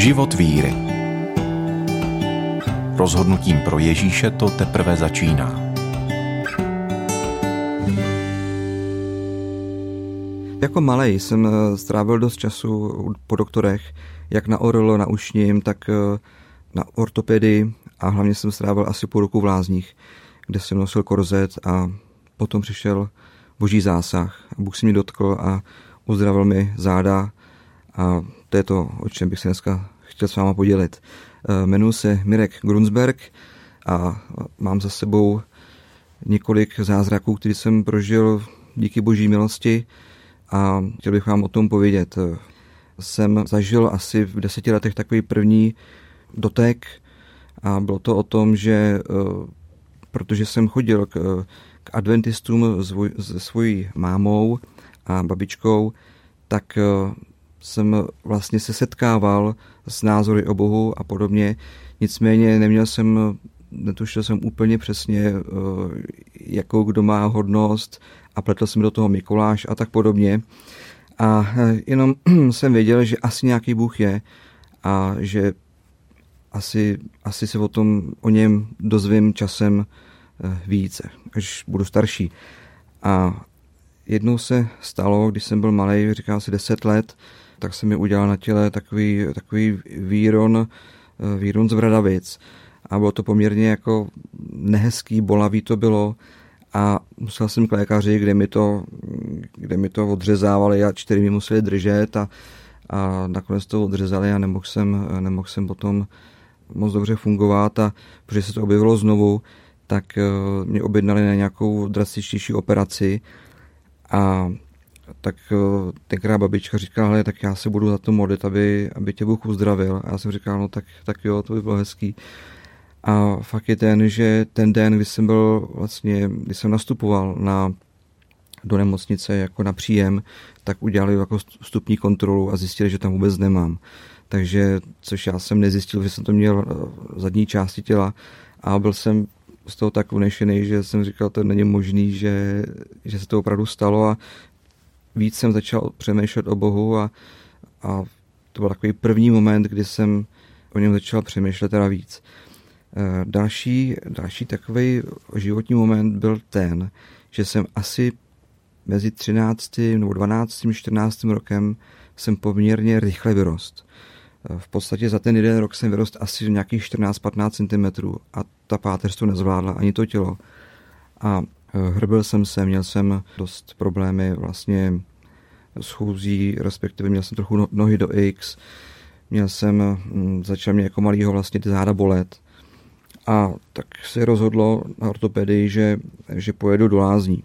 Život víry. Rozhodnutím pro Ježíše to teprve začíná. Jako malý jsem eh, strávil dost času po doktorech, jak na orlo, na ušním, tak eh, na ortopedii a hlavně jsem strávil asi půl roku v Lázních, kde jsem nosil korzet a potom přišel boží zásah. Bůh se mě dotkl a uzdravil mi záda a to je to, o čem bych se dneska chtěl s váma podělit. Eh, jmenuji se Mirek Grunsberg a mám za sebou několik zázraků, který jsem prožil díky boží milosti a chtěl bych vám o tom povědět. Jsem zažil asi v deseti letech takový první dotek a bylo to o tom, že eh, protože jsem chodil k, k adventistům se svojí mámou a babičkou, tak eh, jsem vlastně se setkával s názory o Bohu a podobně. Nicméně neměl jsem, netušil jsem úplně přesně, eh, jakou kdo má hodnost a pletl jsem do toho Mikuláš a tak podobně. A eh, jenom jsem věděl, že asi nějaký Bůh je a že asi, asi se o tom, o něm dozvím časem více, až budu starší. A jednou se stalo, když jsem byl malý, říká asi 10 let, tak se mi udělal na těle takový, takový výron, výron z Vradavic. A bylo to poměrně jako nehezký, bolavý to bylo. A musel jsem k lékaři, kde mi to, kde mi to odřezávali a čtyři mi museli držet a, a nakonec to odřezali a nemohl jsem, nemohl jsem potom moc dobře fungovat a protože se to objevilo znovu, tak eh, mě objednali na nějakou drastičtější operaci a tak eh, tenkrát babička říkala, hele, tak já se budu za to modlit, aby, aby tě Bůh uzdravil. A já jsem říkal, no tak, tak jo, to by bylo hezký. A fakt je ten, že ten den, kdy jsem byl vlastně, kdy jsem nastupoval na, do nemocnice jako na příjem, tak udělali jako vstupní kontrolu a zjistili, že tam vůbec nemám. Takže, což já jsem nezjistil, že jsem to měl v eh, zadní části těla a byl jsem z toho tak unešený, že jsem říkal, to není možný, že, že se to opravdu stalo a víc jsem začal přemýšlet o Bohu a, a to byl takový první moment, kdy jsem o něm začal přemýšlet teda víc. Eh, další, další takový životní moment byl ten, že jsem asi mezi 13. nebo 12. 14. rokem jsem poměrně rychle vyrost. Eh, v podstatě za ten jeden rok jsem vyrost asi nějakých 14-15 cm a ta páteř to nezvládla, ani to tělo. A hrbil jsem se, měl jsem dost problémy vlastně schůzí, respektive měl jsem trochu no, nohy do X, měl jsem, hm, začal mě jako malýho vlastně ty záda bolet. A tak se rozhodlo na ortopedii, že, že pojedu do lázní.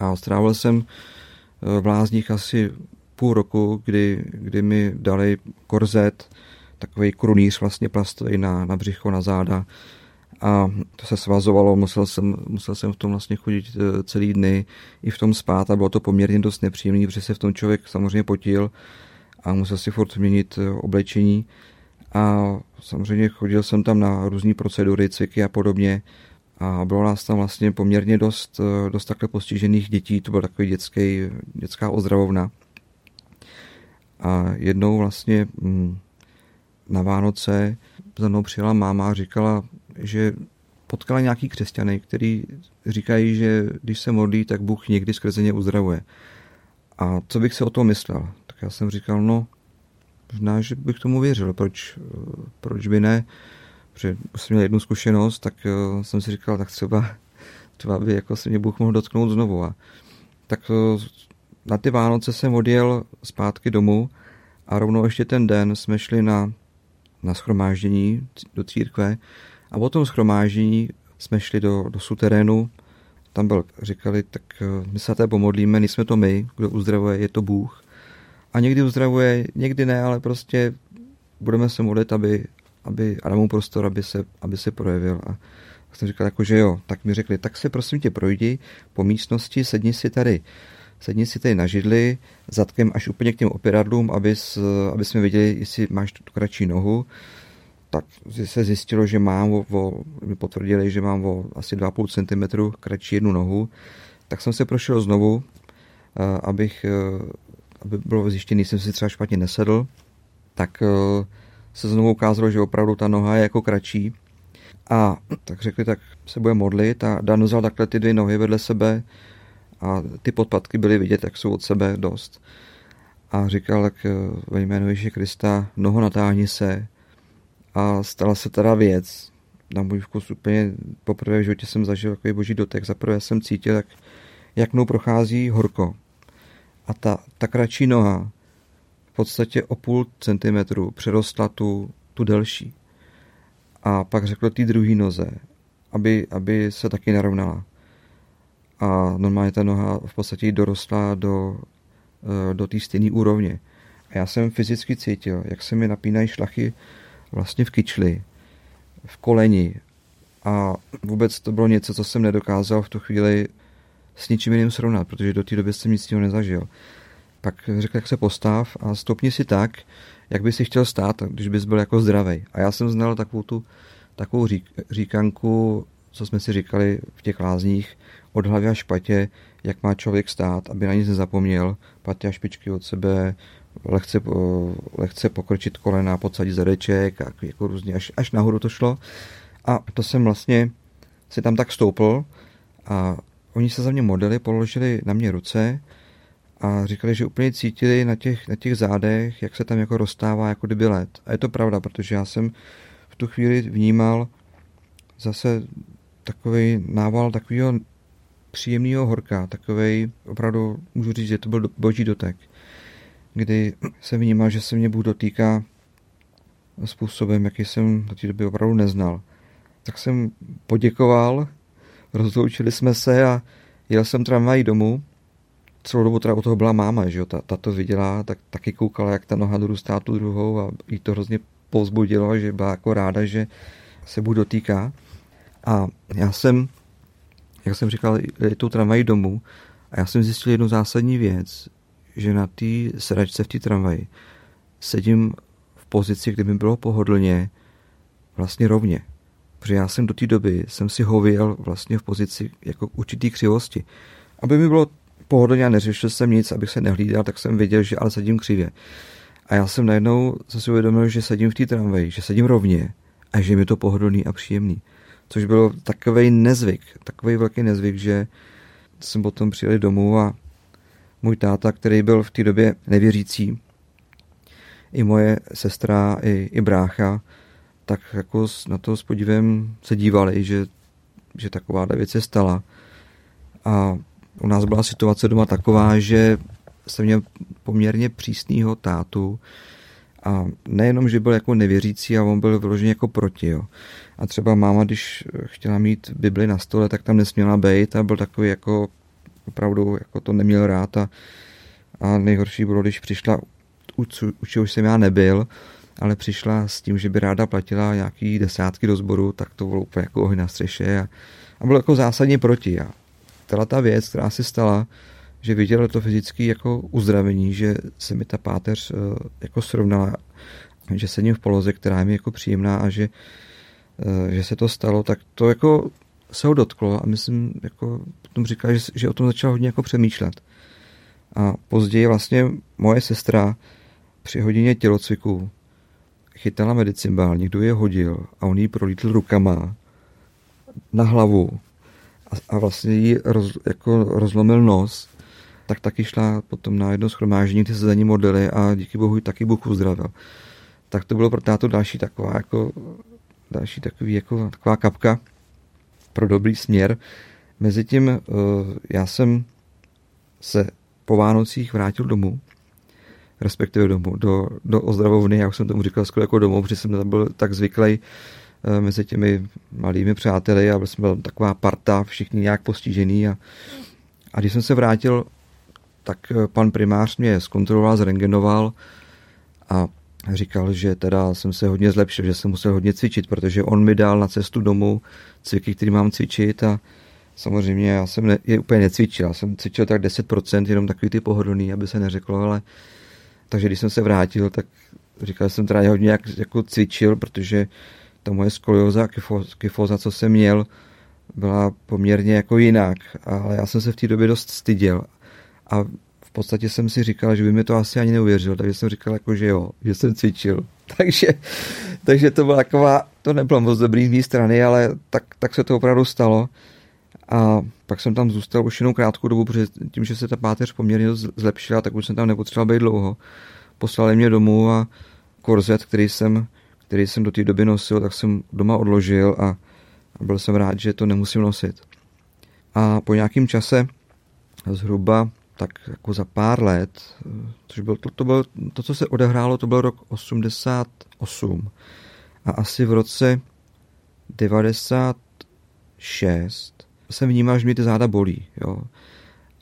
A strávil jsem eh, v lázních asi půl roku, kdy, kdy mi dali korzet, takový krunýř vlastně plastový na, na břicho, na záda a to se svazovalo, musel jsem, musel jsem v tom vlastně chodit eh, celý dny, i v tom spát a bylo to poměrně dost nepříjemné, protože se v tom člověk samozřejmě potil a musel si furt změnit eh, oblečení. A samozřejmě chodil jsem tam na různé procedury, cviky a podobně. A bylo nás tam vlastně poměrně dost, eh, dost takhle postižených dětí, to byl takový dětský, dětská ozdravovna. A jednou vlastně mm, na Vánoce za mnou přijela máma a říkala, že potkala nějaký křesťany, který říkají, že když se modlí, tak Bůh někdy skrze ně uzdravuje. A co bych se o tom myslel? Tak já jsem říkal, no, možná, že bych tomu věřil, proč, proč by ne? Protože jsem měl jednu zkušenost, tak eh, jsem si říkal, tak třeba, třeba by jako se mě Bůh mohl dotknout znovu. A tak eh, na ty Vánoce jsem odjel zpátky domů a rovnou ještě ten den jsme šli na, na schromáždění do církve a po tom schromáždění jsme šli do, do suterénu, tam byl, říkali, tak eh, my se té pomodlíme, nejsme to my, kdo uzdravuje, je to Bůh. A někdy uzdravuje, někdy ne, ale prostě budeme se modlit, aby, aby a mu prostor, aby se, aby se projevil. A jsem říkal, jako, že jo, tak mi řekli, tak se prosím tě projdi po místnosti, sedni si tady, sedni si tady na židli, zadkem až úplně k těm operadlům, abys, aby jsme viděli, jestli máš tu kratší nohu tak se zjistilo, že mám o, o potvrdili, že mám o asi 2,5 cm kratší jednu nohu, tak jsem se prošel znovu, abych, aby bylo zjištěný, jsem si třeba špatně nesedl, tak eh, se znovu ukázalo, že opravdu ta noha je jako kratší. A tak řekli, tak se bude modlit a Dan vzal takhle ty dvě nohy vedle sebe a ty podpatky byly vidět, jak jsou od sebe dost. A říkal, tak eh, ve jménu Ježíše Krista, noho natáhni se. A stala se teda věc. Na můj vkus úplně poprvé v životě jsem zažil takový boží dotek. Zaprvé jsem cítil, jak, jak mnou prochází horko. A ta, ta kratší noha v podstatě o půl centimetru přerostla tu, tu delší. A pak řekl té druhé noze, aby, aby se taky narovnala. A normálně ta noha v podstatě dorostla do, eh, do té stejné úrovně. A já jsem fyzicky cítil, jak se mi napínají šlachy vlastně v kyčli, v koleni. A vůbec to bylo něco, co jsem nedokázal v tu chvíli s ničím jiným srovnat, protože do té doby jsem nic nezažil. Pak řekl, jak se postav a stopni si tak, jak by si chtěl stát, když bys byl jako zdravý. A já jsem znal takovou tu takovou řík, říkanku, co jsme si říkali v těch lázních, od hlavy až špatě, jak má člověk stát, aby na nic nezapomněl, patě a špičky od sebe, lehce, lehce pokročit kolena, podsadit zadeček, a jako různě, až, až nahoru to šlo. A to jsem vlastně si tam tak stoupl a oni se za mě modeli, položili na mě ruce a říkali, že úplně cítili na těch, na těch zádech, jak se tam jako rozstává jako kdyby led. A je to pravda, protože já jsem v tu chvíli vnímal zase takový nával takového příjemného horka, takový opravdu můžu říct, že to byl boží dotek, kdy jsem vnímal, že se mě Bůh dotýká způsobem, jaký jsem do té doby opravdu neznal. Tak jsem poděkoval, rozloučili jsme se a jel jsem tramvají domů celou dobu teda u toho byla máma, že jo, ta, ta to viděla, tak taky koukala, jak ta noha dorůstá tu druhou a jí to hrozně povzbudilo, že byla jako ráda, že se budu dotýká. A já jsem, jak jsem říkal, tu tramvají domů a já jsem zjistil jednu zásadní věc, že na té sedačce v té tramvaji sedím v pozici, kde mi bylo pohodlně vlastně rovně. Protože já jsem do té doby jsem si hověl vlastně v pozici jako určitý křivosti. Aby mi bylo pohodlně a neřešil jsem nic, abych se nehlídal, tak jsem věděl, že ale sedím křivě. A já jsem najednou si uvědomil, že sedím v té tramvaji, že sedím rovně a že mi to pohodlný a příjemný. Což byl takový nezvyk, takový velký nezvyk, že jsem potom přijel domů a můj táta, který byl v té době nevěřící, i moje sestra, i, i brácha, tak jako na to s podívem se dívali, že, že taková věc se stala. A u nás byla situace doma taková, že jsem měl poměrně přísného tátu a nejenom, že byl jako nevěřící, a on byl vyloženě jako proti. Jo. A třeba máma, když chtěla mít Bibli na stole, tak tam nesměla být a byl takový jako opravdu jako to neměl rád a, a nejhorší bylo, když přišla, u, u jsem já nebyl, ale přišla s tím, že by ráda platila nějaký desátky do sboru, tak to bylo úplně jako oheň na střeše a, a byl jako zásadně proti. A stala ta věc, která se stala, že viděl to fyzické jako uzdravení, že se mi ta páteř eh, jako srovnala, že sedím v poloze, která je mi jako příjemná a že, eh, že se to stalo, tak to jako se ho dotklo a myslím, jako potom říkal, že, že o tom začal hodně jako přemýšlet. A později vlastně moje sestra při hodině tělocviku chytala medicimbál, někdo je hodil a on jí prolítl rukama na hlavu a, a vlastně jí roz, jako rozlomil nos, tak taky šla potom na jedno schromáždění, ty se za ní modlili a díky bohu taky Bůh uzdravil. Tak to bylo pro táto další taková jako další takový jako taková kapka pro dobrý směr. Mezitím uh, já jsem se po Vánocích vrátil domů, respektive domů, do, do ozdravovny, já už jsem tomu říkal skoro jako domů, protože jsem tam byl tak zvyklý Eh, mezi těmi malými přáteli a jsme byla taková parta, všichni nějak postižený a, a když jsem se vrátil, tak eh, pan primář mě zkontroloval, zrengenoval a říkal, že teda jsem se hodně zlepšil, že jsem musel hodně cvičit, protože on mi dal na cestu domů cviky, který mám cvičit a samozřejmě já jsem ne, je úplně necvičil, já jsem cvičil tak 10%, jenom takový ty pohodlný, aby se neřeklo, ale takže když jsem se vrátil, tak říkal jsem teda hodně jak, jako cvičil, protože ta moje skolioza a kyfoza, co jsem měl, byla poměrně jako jinak, ale já jsem se v té době dost styděl. A podstatě jsem si říkal, že by mi to asi ani neuvěřil, takže jsem říkal jako, že jo, že jsem cvičil. takže, takže to byla taková, to nebylo moc dobrý z mé strany, ale tak, tak se to opravdu stalo. A pak jsem tam zůstal už jenom krátkou dobu, protože tím, že se ta páteř poměrně zlepšila, tak už jsem tam nepotřeboval být dlouho. Poslali mě domů a korzet, který jsem, který jsem do té doby nosil, tak jsem doma odložil a, a byl jsem rád, že to nemusím nosit. A po nějakém čase, zhruba tak jako za pár let, což bylo to, to, bylo, to, co se odehrálo, to byl rok 88. A asi v roce 96 jsem vnímal, že mě ty záda bolí. Jo.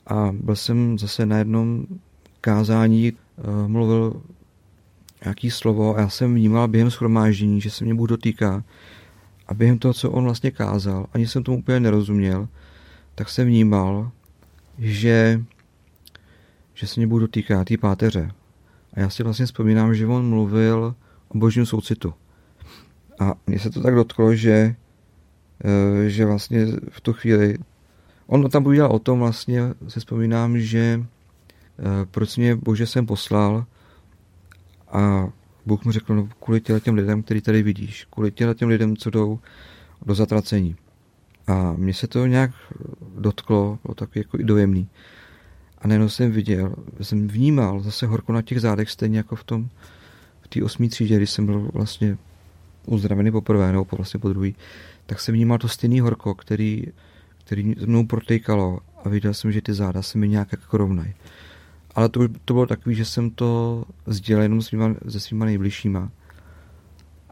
A byl jsem zase na jednom kázání, uh, mluvil nějaký slovo a já jsem vnímal během schromáždění, že se mě Bůh dotýká. A během toho, co on vlastně kázal, ani jsem tomu úplně nerozuměl, tak jsem vnímal, že, že se mě Bůh dotýká té páteře. A já si vlastně vzpomínám, že on mluvil o božím soucitu. A mně se to tak dotklo, že Eh, že vlastně v tu chvíli, on tam povídal o tom vlastně, si vzpomínám, že eh, proč mě Bože jsem poslal a Bůh mu řekl, no kvůli těm lidem, který tady vidíš, kvůli těm lidem, co jdou do zatracení. A mně se to nějak dotklo, bylo takový jako i dojemný. A najednou jsem viděl, jsem vnímal zase horko na těch zádech, stejně jako v tom, v té osmý třídě, když jsem byl vlastně uzdravený poprvé, nebo vlastně po druhý, tak jsem vnímal to stejný horko, který, který mnou protejkalo a viděl jsem, že ty záda se mi nějak jako rovnají. Ale to, to bylo takový, že jsem to sdělil jenom svýma, se svýma nejbližšíma.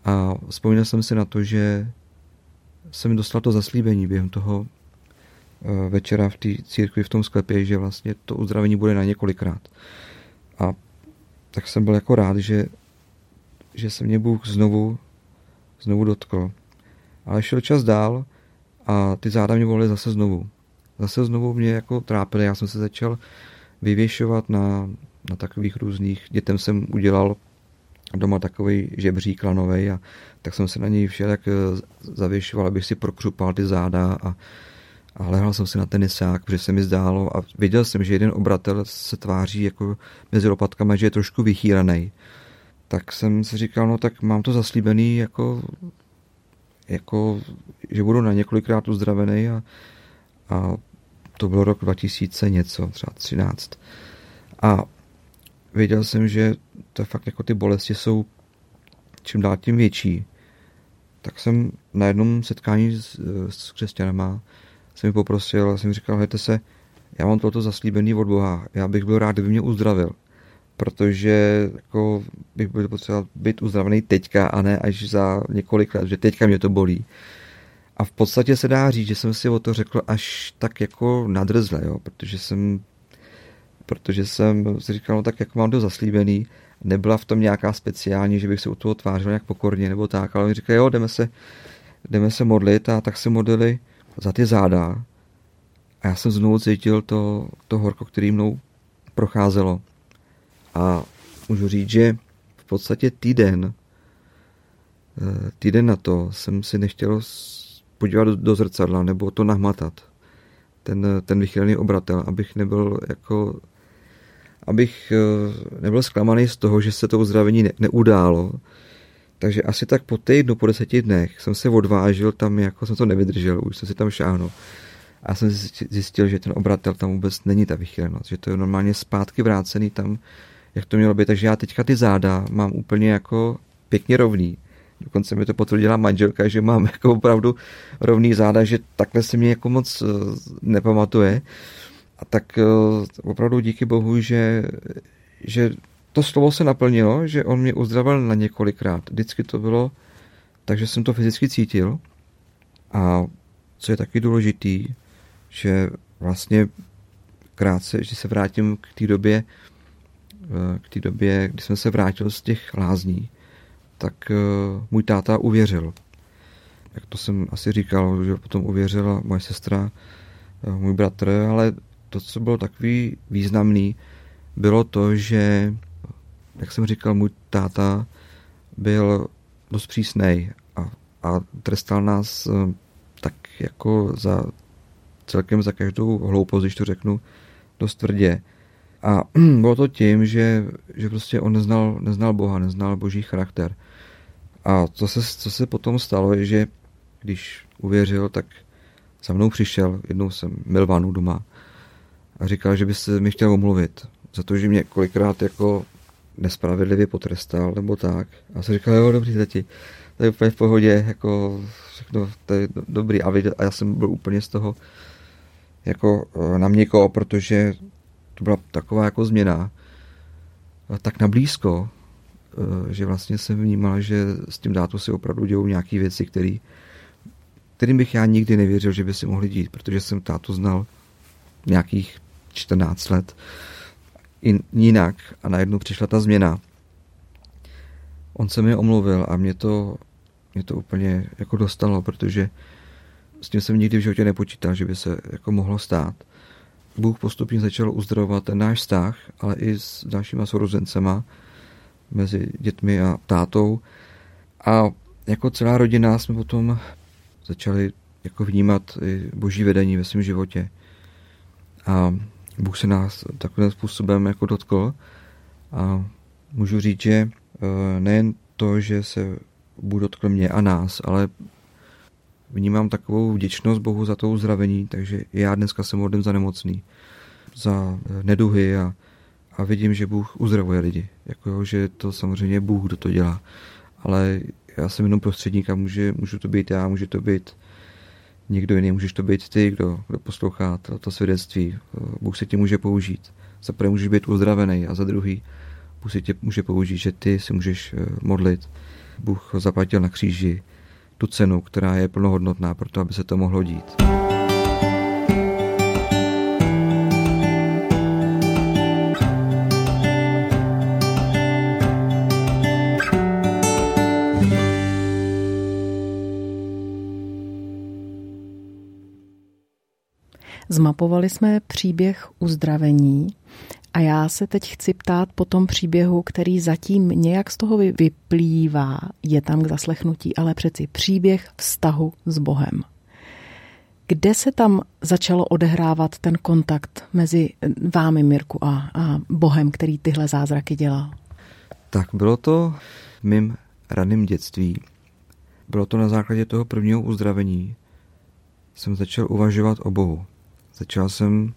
A vzpomněl jsem si na to, že jsem dostal to zaslíbení během toho večera v té církvi v tom sklepě, že vlastně to uzdravení bude na několikrát. A tak jsem byl jako rád, že, že se mě Bůh znovu, znovu dotkl. Ale šel čas dál a ty záda mě volily zase znovu. Zase znovu mě jako trápily. Já jsem se začal vyvěšovat na, na takových různých, dětem jsem udělal doma takový žebřík lanovej a tak jsem se na něj všelijak eh, zavěšoval, abych si prokřupal ty záda a, a lehal jsem si na tenisák, protože se mi zdálo a věděl jsem, že jeden obratel se tváří jako mezi lopatkama, že je trošku vychýraný. Tak jsem si říkal, no tak mám to zaslíbený jako jako, že budu na několikrát uzdravený a, a to byl rok 2000 něco, třeba 13. A věděl jsem, že to fakt jako ty bolesti jsou čím dál tím větší. Tak jsem na jednom setkání s, s křesťanama jsem mi poprosil, jsem říkal, hejte se, já mám toto zaslíbený od Boha, já bych byl rád, kdyby mě uzdravil protože jako bych byl potřeba být uzdravený teďka a ne až za několik let, že teďka mě to bolí. A v podstatě se dá říct, že jsem si o to řekl až tak jako nadrzle, jo, protože jsem protože jsem si říkal, no tak jako mám to zaslíbený, nebyla v tom nějaká speciální, že bych se u toho tvářil nějak pokorně nebo tak, ale mi říkal, jo, jdeme se, jdeme se modlit. A tak se modlili za ty záda. A já jsem znovu cítil to, to horko, který mnou procházelo. A můžu říct, že v podstatě týden, eh, týden na to jsem si nechtěl podívat do, do zrcadla nebo to nahmatat. Ten, ten vychylený obratel, abych nebyl jako abych eh, nebyl zklamaný z toho, že se to uzdravení ne, neudálo. Takže asi tak po týdnu, po deseti dnech jsem se odvážil tam, jako jsem to nevydržel, už jsem si tam šáhnul. A jsem zjistil, že ten obratel tam vůbec není ta vychylenost, že to je normálně zpátky vrácený tam, jak to mělo být. Takže já teďka ty záda mám úplně jako pěkně rovný. Dokonce mi to potvrdila manželka, že mám jako opravdu rovný záda, že takhle se mě jako moc eh, nepamatuje. A tak eh, opravdu díky bohu, že, že to slovo se naplnilo, že on mě uzdravil na několikrát. Vždycky to bylo takže jsem to fyzicky cítil. A co je taky důležitý, že vlastně krátce, že se vrátím k té době, k té době, kdy jsem se vrátil z těch lázní, tak eh, můj táta uvěřil. Jak to jsem asi říkal, že potom uvěřila moje sestra, eh, můj bratr, ale to, co bylo takový významný, bylo to, že, jak jsem říkal, můj táta byl dost přísnej a, a trestal nás eh, tak jako za celkem za každou hloupost, když to řeknu, dost tvrdě A bylo to tím, že, že prostě on neznal, neznal Boha, neznal boží charakter. A co se, co se potom stalo, je, že když uvěřil, tak za mnou přišel, jednou jsem měl vanu doma a říkal, že by se mi chtěl omluvit za to, že mě kolikrát jako nespravedlivě potrestal nebo tak. A jsem říkal, jo, dobrý tati, to je úplně v pohodě, jako všechno, to je dobrý. A, viděl, a já jsem byl úplně z toho jako eh, na měko, protože to byla taková jako změna, tak na blízko, eh, že vlastně jsem vnímal, že s tím dátu si opravdu dělou nějaké věci, které kterým bych já nikdy nevěřil, že by si mohli dít, protože jsem tátu znal nějakých 14 let jinak a najednou přišla ta změna. On se mi omluvil a mě to, mě to úplně jako dostalo, protože s tím jsem nikdy v životě nepočítal, že by se jako mohlo stát. Bůh postupně začal uzdravovat ten náš vztah, ale i s dalšíma sourozencema mezi dětmi a tátou. A jako celá rodina jsme potom začali jako vnímat i boží vedení ve svém životě. A Bůh se nás takovým způsobem jako dotkl a můžu říct, že e, nejen to, že se Bůh dotkl mě a nás, ale vnímám takovou vděčnost Bohu za to uzdravení, takže já dneska jsem modlím za nemocný, za e, neduhy a, a vidím, že Bůh uzdravuje lidi. Jako, že to samozřejmě Bůh, kdo to dělá. Ale já jsem jenom prostředník a může, můžu to být já, může to být někdo jiný, můžeš to být ty, kdo, kdo poslouchá to, to svědectví. Bůh se tě může použít. Za prvé můžeš být uzdravený a za druhý Bůh se tě může použít, že ty si můžeš eh, modlit. Bůh zaplatil na kříži tu cenu, která je plnohodnotná pro to, aby se to mohlo dít. Zmapovali jsme příběh uzdravení a já se teď chci ptát po tom příběhu, který zatím nějak z toho vyplývá, je tam k zaslechnutí, ale přeci příběh vztahu s Bohem. Kde se tam začalo odehrávat ten kontakt mezi vámi, Mirku, a, a Bohem, který tyhle zázraky dělal? Tak bylo to v mým raném dětství. Bylo to na základě toho prvního uzdravení. Jsem začal uvažovat o Bohu. Začal jsem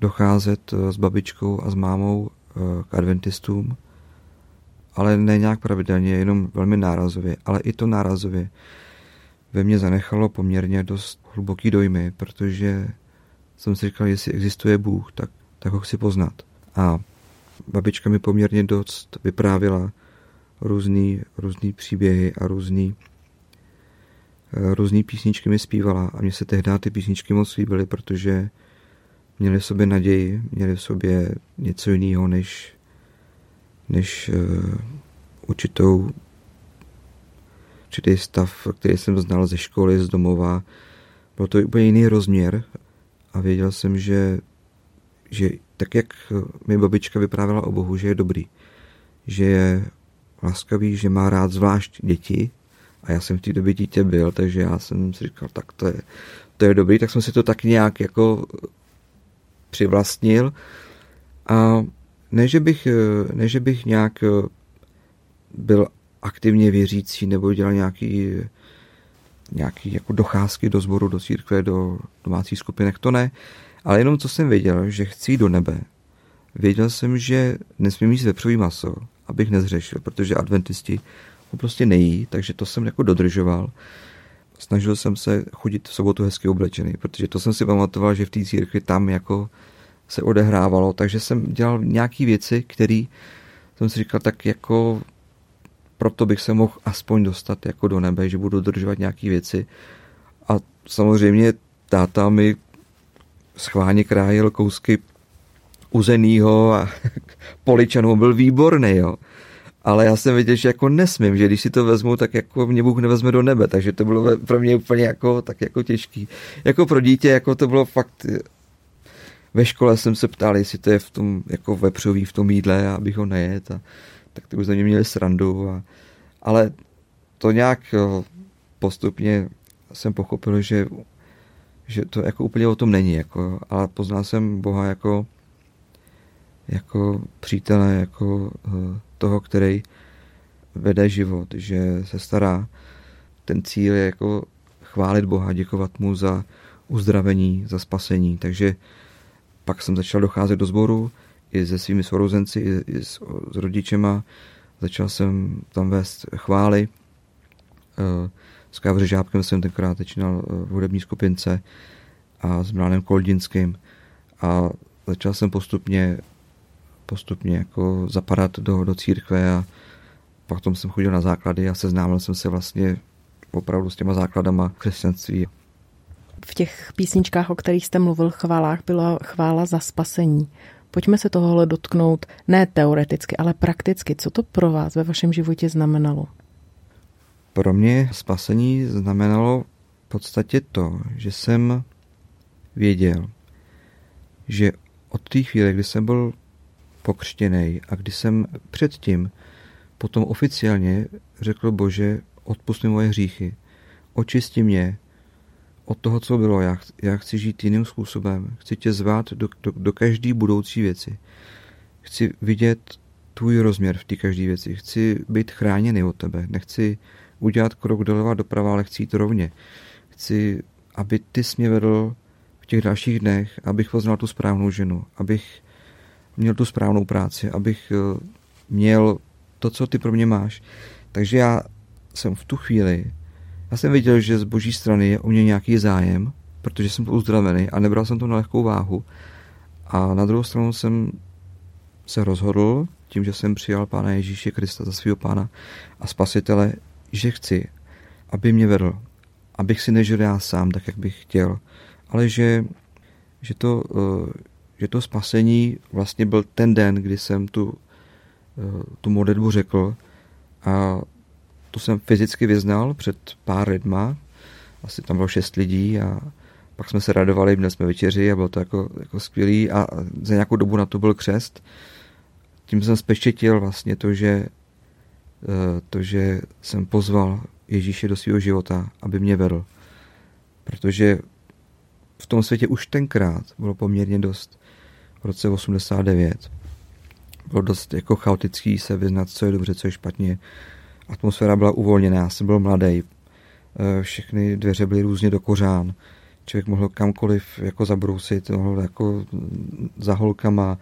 docházet eh, s babičkou a s mámou eh, k adventistům, ale ne nějak pravidelně, jenom velmi nárazově. Ale i to nárazově ve mně zanechalo poměrně dost hluboký dojmy, protože jsem si říkal, jestli existuje Bůh, tak, tak ho chci poznat. A babička mi poměrně dost vyprávěla různý, různý příběhy a různý Různý písničky mi zpívala a mně se tehdy ty písničky moc líbily, protože měly v sobě naději, měly v sobě něco jiného než, než uh, určitou určitý stav, který jsem znal ze školy, z domova. Byl to úplně jiný rozměr a věděl jsem, že, že tak, jak mi babička vyprávěla o Bohu, že je dobrý, že je laskavý, že má rád zvlášť děti, a já jsem v té době dítě byl, takže já jsem si říkal, tak to je, to je dobrý, tak jsem si to tak nějak jako přivlastnil. A ne, že bych, ne, že bych nějak byl aktivně věřící nebo dělal nějaký, nějaký jako docházky do sboru, do církve, do domácích skupinek, to ne. Ale jenom co jsem věděl, že chci do nebe. Věděl jsem, že nesmím jíst vepřový maso, abych nezřešil, protože adventisti prostě nejí, takže to jsem jako dodržoval. Snažil jsem se chodit v sobotu hezky oblečený, protože to jsem si pamatoval, že v té církvi tam jako se odehrávalo, takže jsem dělal nějaké věci, které jsem si říkal, tak jako proto bych se mohl aspoň dostat jako do nebe, že budu dodržovat nějaké věci. A samozřejmě táta mi schválně krájel kousky uzenýho a poličanů byl výborný, jo ale já jsem věděl, že jako nesmím, že když si to vezmu, tak jako mě Bůh nevezme do nebe, takže to bylo pro mě úplně jako, tak jako těžký. Jako pro dítě, jako to bylo fakt, ve škole jsem se ptal, jestli to je v tom, jako vepřový v tom jídle, abych ho nejet a tak ty už za mě měli srandu, a, ale to nějak postupně jsem pochopil, že, že to jako úplně o tom není, jako, ale poznal jsem Boha jako jako přítele, jako toho, který vede život, že se stará. Ten cíl je jako chválit Boha, děkovat mu za uzdravení, za spasení. Takže pak jsem začal docházet do sboru i se svými sourozenci, i, s, s rodičema. Začal jsem tam vést chvály. Eh, s Kávře Žábkem jsem tenkrát začínal v hudební skupince a s Mlánem Koldinským. A začal jsem postupně postupně jako zapadat do, do církve a pak tom jsem chodil na základy a seznámil jsem se vlastně opravdu s těma základama křesťanství. V těch písničkách, o kterých jste mluvil, chválách, byla chvála za spasení. Pojďme se tohohle dotknout, ne teoreticky, ale prakticky. Co to pro vás ve vašem životě znamenalo? Pro mě spasení znamenalo v podstatě to, že jsem věděl, že od té chvíle, kdy jsem byl pokřtěný a kdy jsem předtím potom oficiálně řekl Bože, odpust mi moje hříchy, očisti mě od toho, co bylo. Já, já chci žít jiným způsobem. Chci tě zvát do, do, do každé budoucí věci. Chci vidět tvůj rozměr v té každé věci. Chci být chráněný od tebe. Nechci udělat krok doleva doprava, ale chci jít rovně. Chci, aby ty jsi mě vedl v těch dalších dnech, abych poznal tu správnou ženu, abych měl tu správnou práci, abych eh, měl to, co ty pro mě máš. Takže já jsem v tu chvíli, já jsem viděl, že z boží strany je o mě nějaký zájem, protože jsem uzdravený a nebral jsem to na lehkou váhu. A na druhou stranu jsem se rozhodl, tím, že jsem přijal Pána Ježíše Krista za svého Pána a Spasitele, že chci, aby mě vedl, abych si nežil já sám, tak jak bych chtěl, ale že, že, to, eh, že to spasení vlastně byl ten den, kdy jsem tu, eh, tu modlitbu řekl a to jsem fyzicky vyznal před pár lidma, asi tam bylo šest lidí a pak jsme se radovali, měli jsme večeři a bylo to jako, jako skvělý a za nějakou dobu na to byl křest. Tím jsem speštětil vlastně to, že, eh, to, že jsem pozval Ježíše do svého života, aby mě vedl. Protože v tom světě už tenkrát bylo poměrně dost v roce 89. Bylo dost jako chaotický se vyznat, co je dobře, co je špatně. Atmosféra byla uvolněná, já jsem byl mladý. Eh, všechny dveře byly různě do kořán. Člověk mohl kamkoliv jako zabrousit, mohl jako za holkama.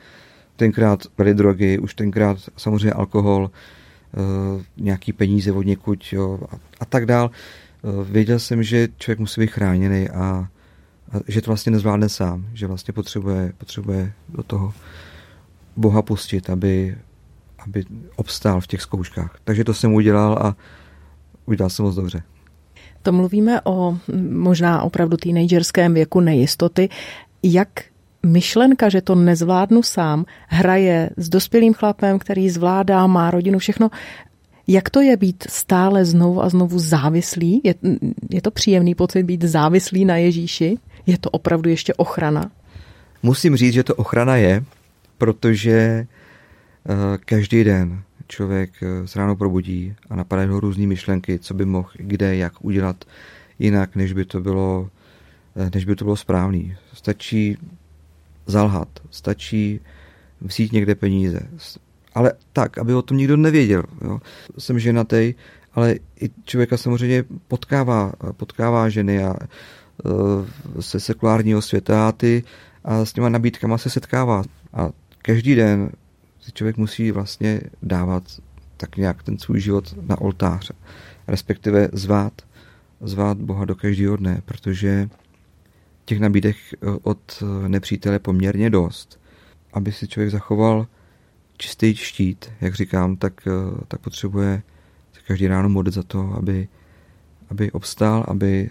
Tenkrát byly drogy, už tenkrát samozřejmě alkohol, eh, nějaký peníze od někud jo, a, a tak dál. Eh, věděl jsem, že člověk musí být chráněný a že to vlastně nezvládne sám, že vlastně potřebuje, potřebuje do toho Boha pustit, aby, aby obstál v těch zkouškách. Takže to jsem udělal a udělal jsem moc dobře. To mluvíme o možná opravdu teenagerském věku nejistoty. Jak myšlenka, že to nezvládnu sám, hraje s dospělým chlapem, který zvládá, má rodinu, všechno. Jak to je být stále znovu a znovu závislý? Je, je to příjemný pocit být závislý na Ježíši? Je to opravdu ještě ochrana? Musím říct, že to ochrana je, protože eh, každý den člověk eh, se ráno probudí a napadají ho různé myšlenky, co by mohl kde, jak udělat jinak, než by to bylo, eh, než by to bylo správný. Stačí zalhat, stačí vzít někde peníze, ale tak, aby o tom nikdo nevěděl. Jo. Jsem ženatý, ale i člověka samozřejmě potkává, potkává ženy a se eh, sekulárního světa a, ty, a s těma nabídkama se setkává. A každý den si člověk musí vlastně dávat tak nějak ten svůj život na oltář, respektive zvát, zvát Boha do každého dne, protože těch nabídek eh, od nepřítele poměrně dost. Aby si člověk zachoval čistý štít, jak říkám, tak, eh, tak potřebuje každý ráno modlit za to, aby, aby obstál, aby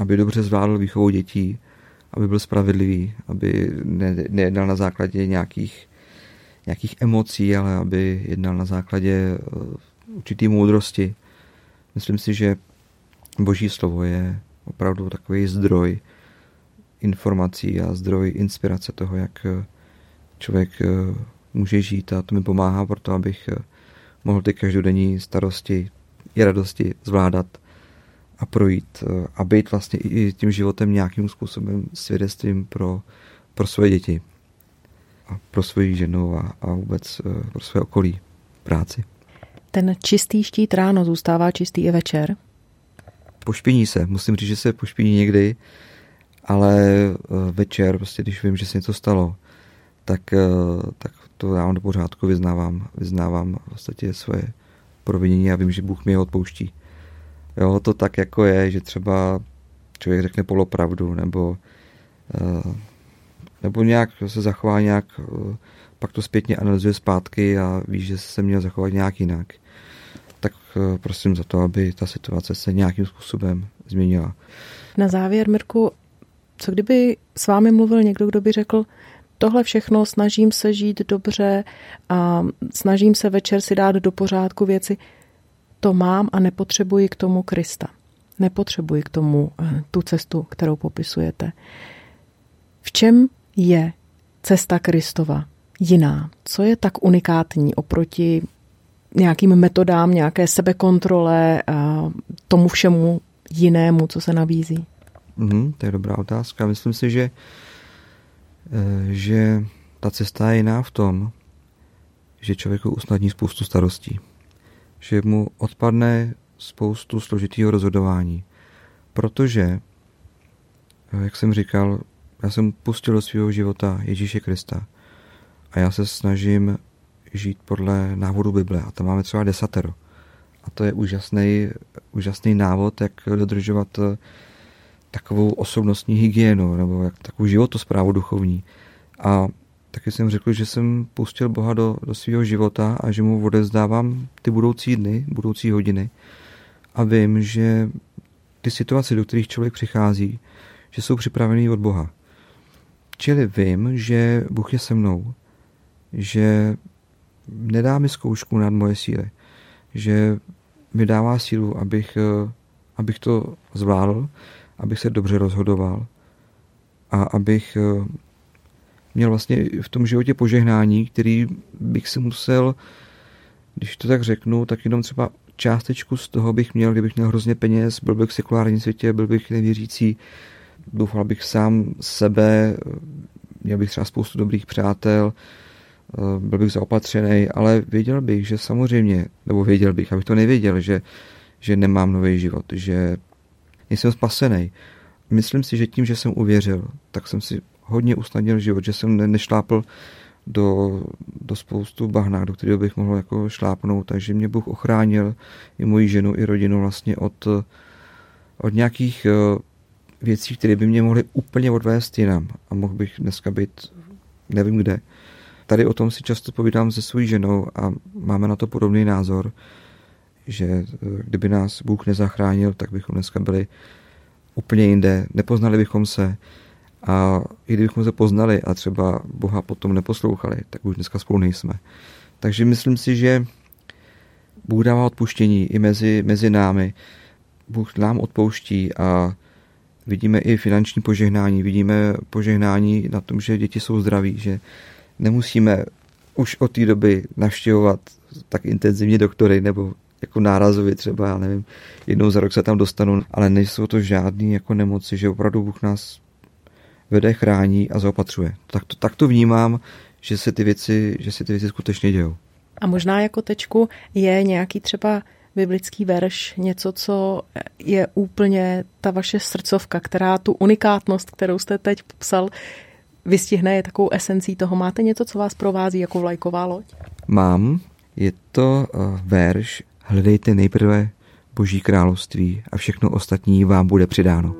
aby dobře zvládl výchovu dětí, aby byl spravedlivý, aby ne, nejednal na základě nějakých, nějakých emocí, ale aby jednal na základě eh, určitý moudrosti. Myslím si, že boží slovo je opravdu takový zdroj informací a zdroj inspirace toho, jak eh, člověk eh, může žít a to mi pomáhá proto, abych mohl ty každodenní starosti i radosti zvládat a projít eh, a být vlastně i tím životem nějakým způsobem svědectvím pro, pro své děti. pro svoji ženu a, a vůbec eh, pro své okolí, práci. Ten čistý štít ráno zůstává čistý i večer? Pošpiní se. Musím říct, že se pošpiní někdy, ale eh, večer, prostě když vím, že se něco stalo, tak, tak to já do pořádku vyznávám, vyznávám vlastně svoje provinění a vím, že Bůh mě odpouští. Jo, to tak jako je, že třeba člověk řekne polopravdu, nebo, eh, nebo nějak se zachová nějak, eh, pak to zpětně analyzuje zpátky a ví, že se měl zachovat nějak jinak. Tak eh, prosím za to, aby ta situace se nějakým způsobem změnila. Na závěr, Mirku, co kdyby s vámi mluvil někdo, kdo by řekl, tohle všechno snažím se žít dobře a snažím se večer si dát do pořádku věci, to mám a nepotřebuji k tomu Krista. Nepotřebuji k tomu eh, tu cestu, kterou popisujete. V čem je cesta Kristova jiná? Co je tak unikátní oproti nějakým metodám, nějaké sebekontrole a tomu všemu jinému, co se nabízí? Mm, to je dobrá otázka. Myslím si, že, eh, že ta cesta je jiná v tom, že člověku usnadní spoustu starostí že mu odpadne spoustu složitého rozhodování. Protože, jak jsem říkal, já jsem pustil do svého života Ježíše Krista a já se snažím žít podle návodu Bible a tam máme třeba desatero. A to je úžasný, úžasný návod, jak dodržovat eh, takovou osobnostní hygienu nebo jak takovou životosprávu duchovní. A taky jsem řekl, že jsem pustil Boha do, do svého života a že mu odezdávám ty budoucí dny, budoucí hodiny a vím, že ty situace, do kterých člověk přichází, že jsou připravený od Boha. Čili vím, že Bůh je se mnou, že nedá mi zkoušku nad moje síly, že mi dává sílu, abych, abych to zvládl, abych se dobře rozhodoval a abych měl vlastně v tom životě požehnání, který bych si musel, když to tak řeknu, tak jenom třeba částečku z toho bych měl, kdybych měl hrozně peněz, byl bych v sekulárním světě, byl bych nevěřící, doufal bych sám sebe, měl bych třeba spoustu dobrých přátel, byl bych zaopatřený, ale věděl bych, že samozřejmě, nebo věděl bych, abych to nevěděl, že, že nemám nový život, že nejsem spasený. Myslím si, že tím, že jsem uvěřil, tak jsem si hodně usnadnil život, že jsem ne, nešlápl do, do spoustu bahna, do kterého bych mohl jako šlápnout, takže mě Bůh ochránil i moji ženu, i rodinu vlastně od, od nějakých eh, věcí, které by mě mohly úplně odvést jinam a mohl bych dneska být nevím kde. Tady o tom si často povídám se svojí ženou a máme na to podobný názor, že eh, kdyby nás Bůh nezachránil, tak bychom dneska byli úplně jinde, nepoznali bychom se, a i kdybychom se poznali a třeba Boha potom neposlouchali, tak už dneska spolu nejsme. Takže myslím si, že Bůh dává odpuštění i mezi, mezi námi. Bůh nám odpouští a vidíme i finanční požehnání, vidíme požehnání na tom, že děti jsou zdraví, že nemusíme už od té doby navštěvovat tak intenzivně doktory nebo jako nárazově třeba, já nevím, jednou za rok se tam dostanu, ale nejsou to žádný jako nemoci, že opravdu Bůh nás vede, chrání a zaopatřuje. Tak to, tak to vnímám, že se ty věci, že se ty věci skutečně dějou. A možná jako tečku je nějaký třeba biblický verš, něco, co je úplně ta vaše srdcovka, která tu unikátnost, kterou jste teď popsal, vystihne, je takovou esencí toho. Máte něco, co vás provází jako vlajková loď? Mám. Je to uh, verš Hledejte nejprve Boží království a všechno ostatní vám bude přidáno.